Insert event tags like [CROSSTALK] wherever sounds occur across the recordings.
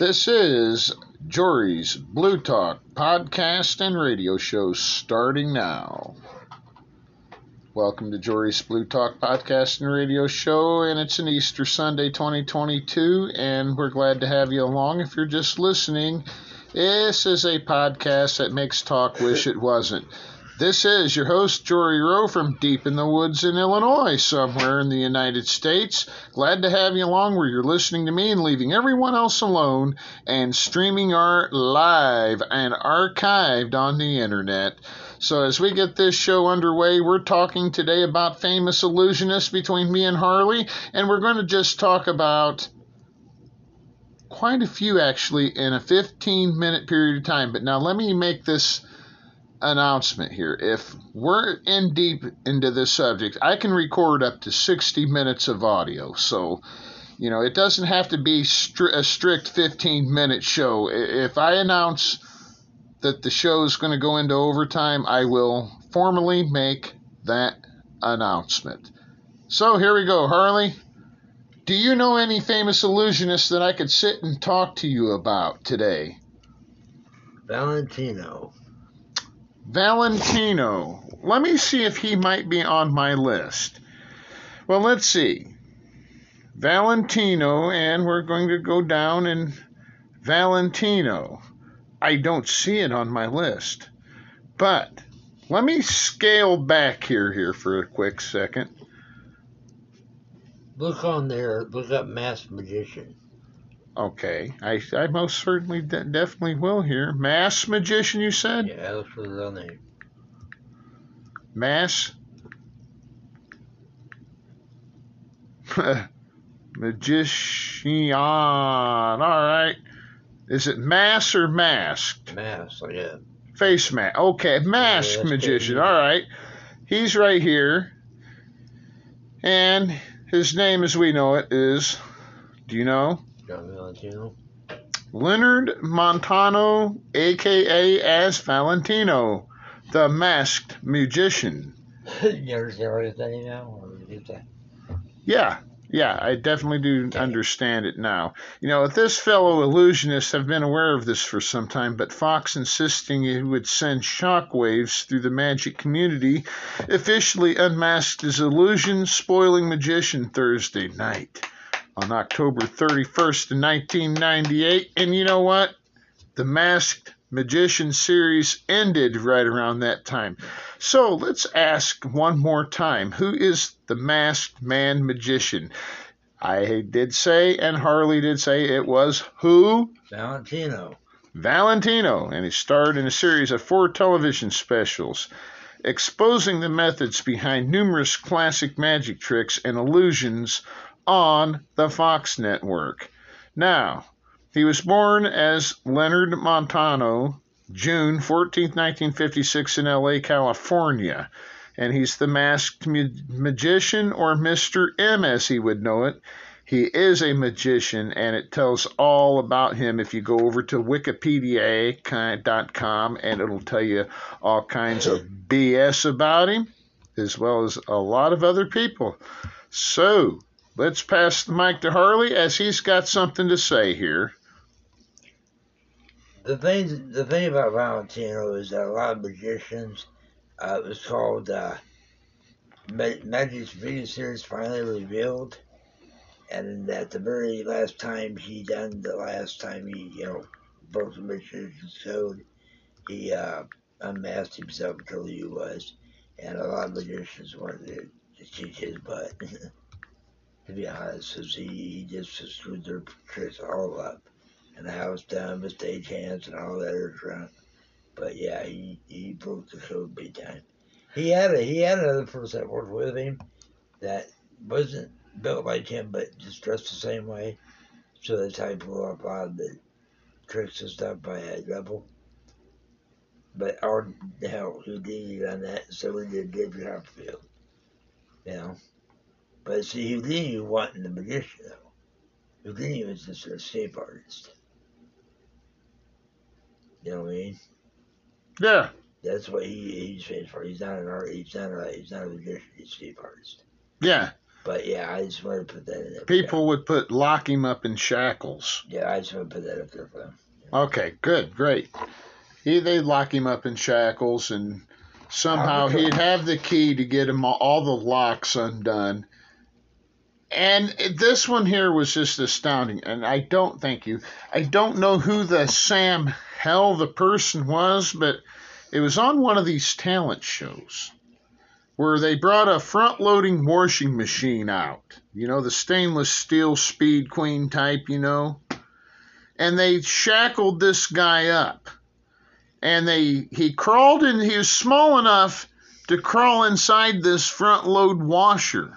This is Jory's Bluetalk podcast and radio show starting now. Welcome to Jory's Bluetalk podcast and radio show, and it's an Easter Sunday 2022, and we're glad to have you along. If you're just listening, this is a podcast that makes talk wish it wasn't. This is your host, Jory Rowe from deep in the woods in Illinois, somewhere in the United States. Glad to have you along where you're listening to me and leaving everyone else alone and streaming our live and archived on the internet. So, as we get this show underway, we're talking today about famous illusionists between me and Harley, and we're going to just talk about quite a few actually in a 15 minute period of time. But now let me make this announcement here. If we're in deep into this subject, I can record up to 60 minutes of audio. So, you know, it doesn't have to be stri- a strict 15 minute show. If I announce that the show is going to go into overtime, I will formally make that announcement. So here we go, Harley. Do you know any famous illusionists that I could sit and talk to you about today? Valentino. Valentino. Let me see if he might be on my list. Well, let's see. Valentino, and we're going to go down and Valentino. I don't see it on my list. But let me scale back here here for a quick second. Look on there. Look up Masked Magician. Okay, I, I most certainly de- definitely will here. Mass magician, you said? Yeah, that's the real name. Mass [LAUGHS] magician. All right. Is it mass or masked? Mask, yeah. Face mask. Okay, masked that's magician. All right. He's right here. And his name, as we know it, is. Do you know? Leonard Montano, aka as Valentino, the masked magician. [LAUGHS] you never see everything now? Yeah, yeah, I definitely do understand it now. You know, this fellow illusionists have been aware of this for some time, but Fox insisting he would send shockwaves through the magic community officially unmasked his illusion spoiling magician Thursday night on October 31st, 1998. And you know what? The Masked Magician series ended right around that time. So let's ask one more time who is the masked man magician? I did say, and Harley did say it was who? Valentino. Valentino, and he starred in a series of four television specials exposing the methods behind numerous classic magic tricks and illusions on the Fox network. Now, he was born as Leonard Montano, June 14, 1956, in LA, California. And he's the masked magician, or Mr. M as he would know it. He is a magician, and it tells all about him if you go over to wikipedia.com, and it'll tell you all kinds of BS about him, as well as a lot of other people. So, let's pass the mic to Harley as he's got something to say here. The thing, the thing about Valentino is that a lot of magicians, uh, it was called uh, Magic's video series finally revealed, and that the very last time he done, the last time he, you know, broke the magician's code, he uh, unmasked himself who he was, and a lot of magicians wanted to, to kick his butt. [LAUGHS] to be honest 'cause he, he just screwed their tricks all up and the house down with stage hands and all that other crap. But yeah, he, he broke the code big time. He had a he had another person that worked with him that wasn't built like him but just dressed the same way. So that's how he pulled off a lot of the tricks and stuff by a double. But our hell Houdini on that, so we did David Copperfield. You know. But see Houdini wasn't the magician though. Houdini was just an escape artist. You know what I mean? Yeah, That's what he he's famous for. He's not an art. He's not a he's not a magician. He's a escape artist. yeah. But yeah, I just want to put that in there. People would put lock him up in shackles. Yeah, I just want to put that up there for them. Okay, good, great. He, they'd lock him up in shackles, and somehow he'd have the key to get him all, all the locks undone. And this one here was just astounding. And I don't thank you. I don't know who the Sam Hell the person was, but it was on one of these talent shows where they brought a front loading washing machine out. You know, the stainless steel speed queen type, you know. And they shackled this guy up. And they he crawled in he was small enough to crawl inside this front load washer.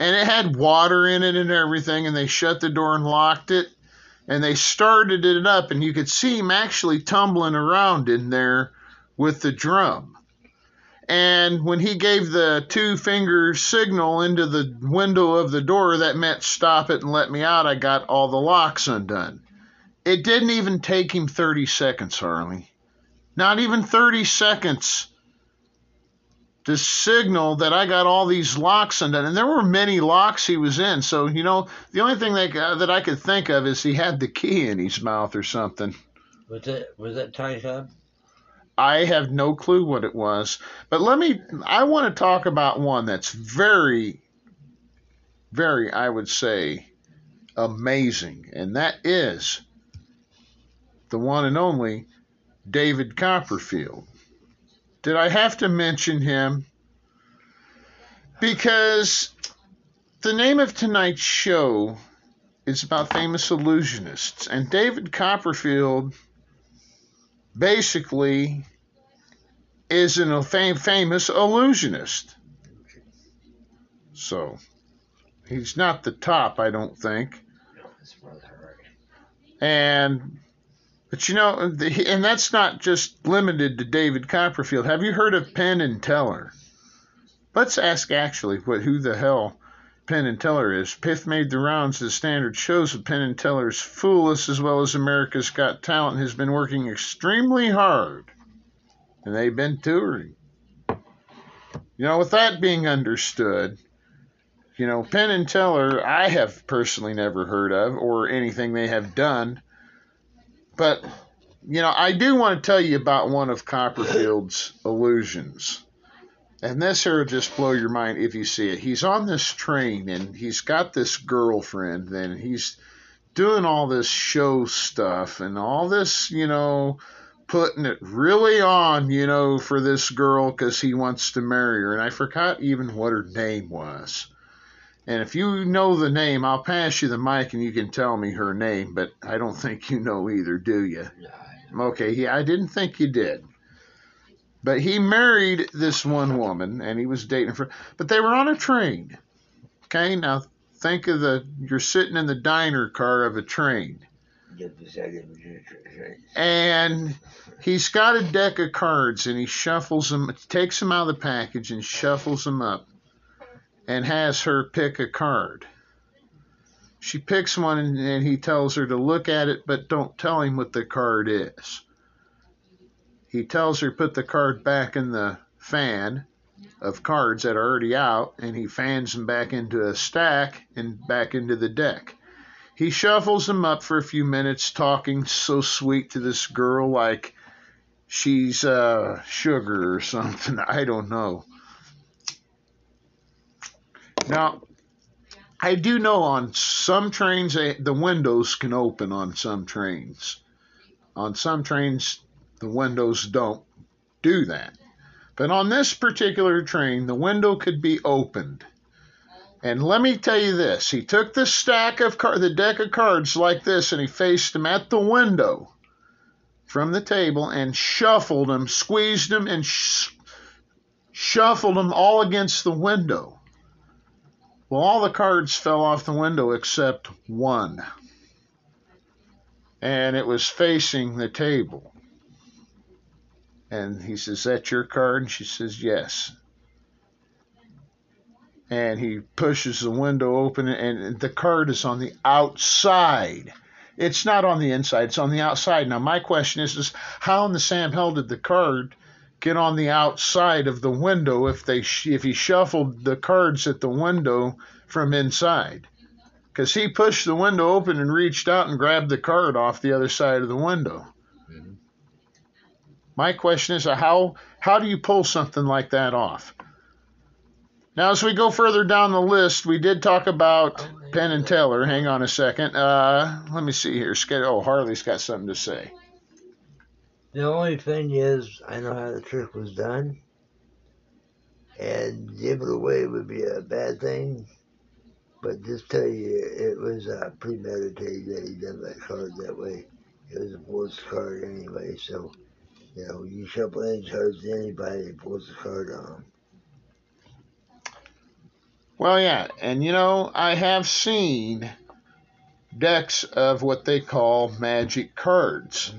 And it had water in it and everything, and they shut the door and locked it. And they started it up, and you could see him actually tumbling around in there with the drum. And when he gave the two finger signal into the window of the door, that meant stop it and let me out. I got all the locks undone. It didn't even take him 30 seconds, Harley. Not even 30 seconds to signal that I got all these locks undone. And there were many locks he was in. So, you know, the only thing that, uh, that I could think of is he had the key in his mouth or something. Was it was that Ty up? I have no clue what it was. But let me, I want to talk about one that's very, very, I would say, amazing. And that is the one and only David Copperfield. Did I have to mention him? Because the name of tonight's show is about famous illusionists. And David Copperfield basically is a fam- famous illusionist. So he's not the top, I don't think. And but you know, and that's not just limited to David Copperfield. Have you heard of Penn and Teller? Let's ask actually what who the hell Penn and Teller is. Pith made the rounds of standard shows of Penn and Teller's Fool as well as America's Got Talent has been working extremely hard. And they've been touring. You know, with that being understood, you know, Penn and Teller I have personally never heard of or anything they have done. But, you know, I do want to tell you about one of Copperfield's illusions. And this here will just blow your mind if you see it. He's on this train and he's got this girlfriend and he's doing all this show stuff and all this, you know, putting it really on, you know, for this girl because he wants to marry her. And I forgot even what her name was. And if you know the name, I'll pass you the mic and you can tell me her name, but I don't think you know either, do you? Okay, yeah, I didn't think you did. But he married this one woman and he was dating for but they were on a train. Okay, now think of the you're sitting in the diner car of a train. And he's got a deck of cards and he shuffles them, takes them out of the package and shuffles them up and has her pick a card. She picks one and he tells her to look at it, but don't tell him what the card is. He tells her put the card back in the fan of cards that are already out, and he fans them back into a stack and back into the deck. He shuffles them up for a few minutes, talking so sweet to this girl like she's uh, sugar or something. [LAUGHS] I don't know. Now, I do know on some trains eh, the windows can open on some trains. On some trains, the windows don't do that. But on this particular train, the window could be opened. And let me tell you this: he took the stack of car- the deck of cards like this, and he faced them at the window from the table and shuffled them, squeezed them, and sh- shuffled them all against the window. Well, all the cards fell off the window except one. And it was facing the table. And he says, That your card? And she says, Yes. And he pushes the window open, and the card is on the outside. It's not on the inside, it's on the outside. Now, my question is, is how in the Sam Hell did the card get on the outside of the window if they sh- if he shuffled the cards at the window from inside. Because he pushed the window open and reached out and grabbed the card off the other side of the window. Mhm. My question is, uh, how how do you pull something like that off? Now, as we go further down the list, we did talk about Penn and Teller. Hang on a second. Uh, let me see here. Oh, Harley's got something to say. The only thing is, I know how the trick was done, and give it away would be a bad thing. But just tell you, it was uh, premeditated that he done that card that way. It was a forced card anyway, so you know you shuffle any cards to anybody, and force a card on them. Well, yeah, and you know, I have seen decks of what they call magic cards,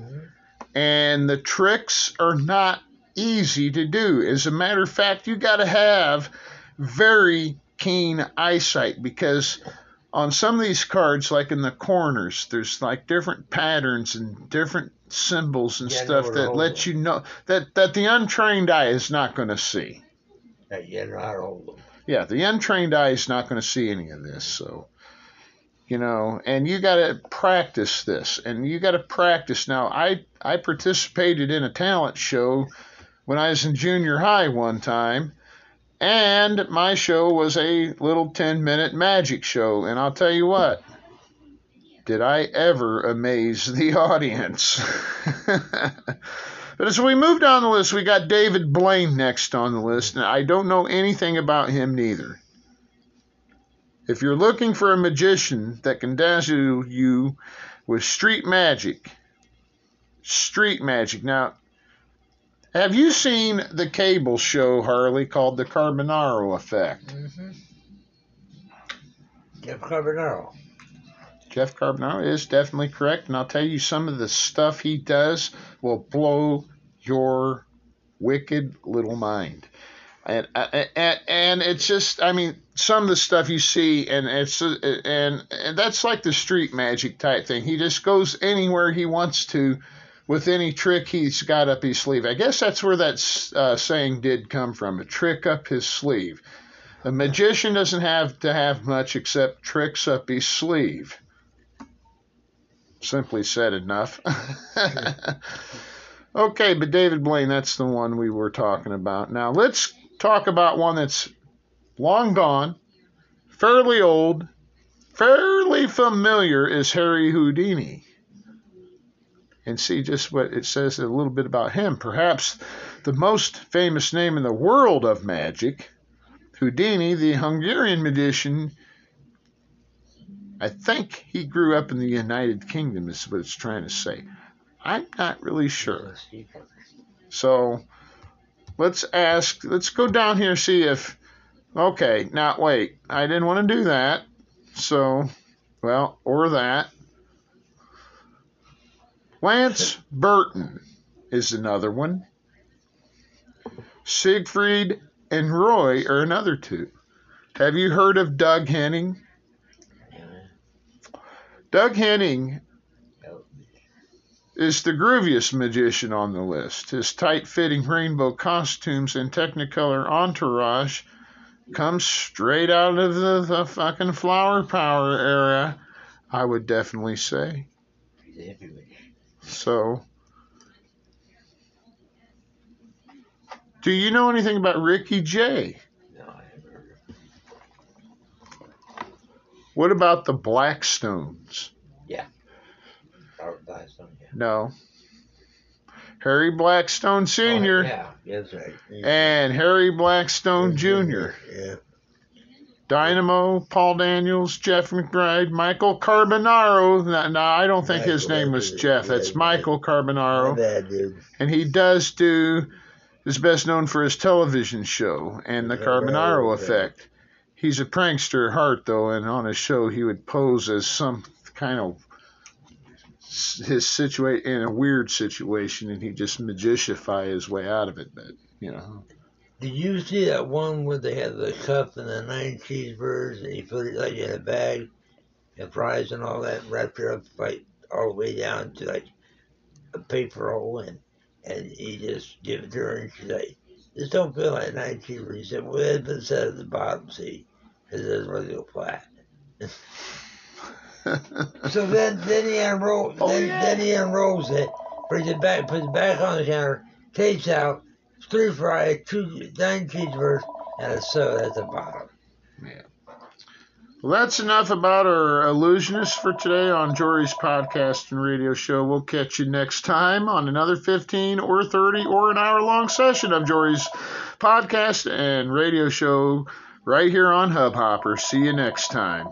and the tricks are not easy to do. As a matter of fact, you got to have very keen eyesight because on some of these cards, like in the corners, there's like different patterns and different symbols and Yeah, stuff that let you know that that the untrained eye is not going to see. That you know how to hold them. Yeah, the untrained eye is not going to see any of this. So, you know, and you got to practice this, and you got to practice. Now, I I participated in a talent show when I was in junior high one time, and my show was a little ten minute magic show, and I'll tell you what. Did I ever amaze the [LAUGHS] audience? [LAUGHS] But as we move down the list, we got David Blaine next on the list, and I don't know anything about him neither. If you're looking for a magician that can dazzle you with street magic, street magic. Now, have you seen the cable show, Harley, called The Carbonaro Effect? Mm-hmm. Jeff Carbonaro. Jeff Carbonaro is definitely correct, and I'll tell you some of the stuff he does will blow your wicked little mind. And, and and it's just I mean some of the stuff you see and it's and, and that's like the street magic type thing. He just goes anywhere he wants to with any trick he's got up his sleeve. I guess that's where that uh, saying did come from, a trick up his sleeve. A magician doesn't have to have much except tricks up his sleeve simply said enough. [LAUGHS] okay, but David Blaine, that's the one we were talking about. Now let's talk about one that's long gone, fairly old, fairly familiar is Harry Houdini. And see just what it says a little bit about him. Perhaps the most famous name in the world of magic, Houdini, the Hungarian magician, I think he grew up in the United Kingdom, is what it's trying to say. I'm not really sure. So let's ask, let's go down here and see if, okay, now wait, I didn't want to do that. So, well, or that. Lance Burton is another one. Siegfried and Roy are another two. Have you heard of Doug Henning? Doug Henning is the grooviest magician on the list. His tight fitting rainbow costumes and Technicolor entourage comes straight out of the, the fucking flower power era, I would definitely say. So, do you know anything about Ricky Jay? No, I haven't heard of What about the Blackstones? Robert Gladstone. Yeah. No. Harry Blackstone Sr. Oh, yeah, that's right. and Harry Blackstone Jr. Yeah. Dynamo, Paul Daniels, Jeff McBride, Michael Carbonaro. No, no, I don't think his name was. Jeff. That's yeah. Michael Carbonaro. bad. And he does do, is best known for his television show and the Carbonaro effect. He's a prankster at heart, though, and on his show he would pose as some kind of his situation in a weird situation, and he'd just magicify his way out of it. But you know, Did you see that one where they had the cup and the nine cheeseburgers and he put it like in a bag and fries and all that and wrapped it up like all the way down to like a paper roll and and he just give it to her, and she's like, "This don't feel like nine cheaper." He said, "Well, it's been set at the bottom, see, because it doesn't really flat." [LAUGHS] so then, then he unrolls, Oh, then, yeah. then he unrolls it, brings it back, puts it back on the counter, takes out three fries, two nine cheeseburgers, and a soda at the bottom. Yeah. Well, that's enough about our illusionists for today on Jory's podcast and radio show. We'll catch you next time on another 15 or 30 or an hour long session of Jory's podcast and radio show right here on Hubhopper. See you next time.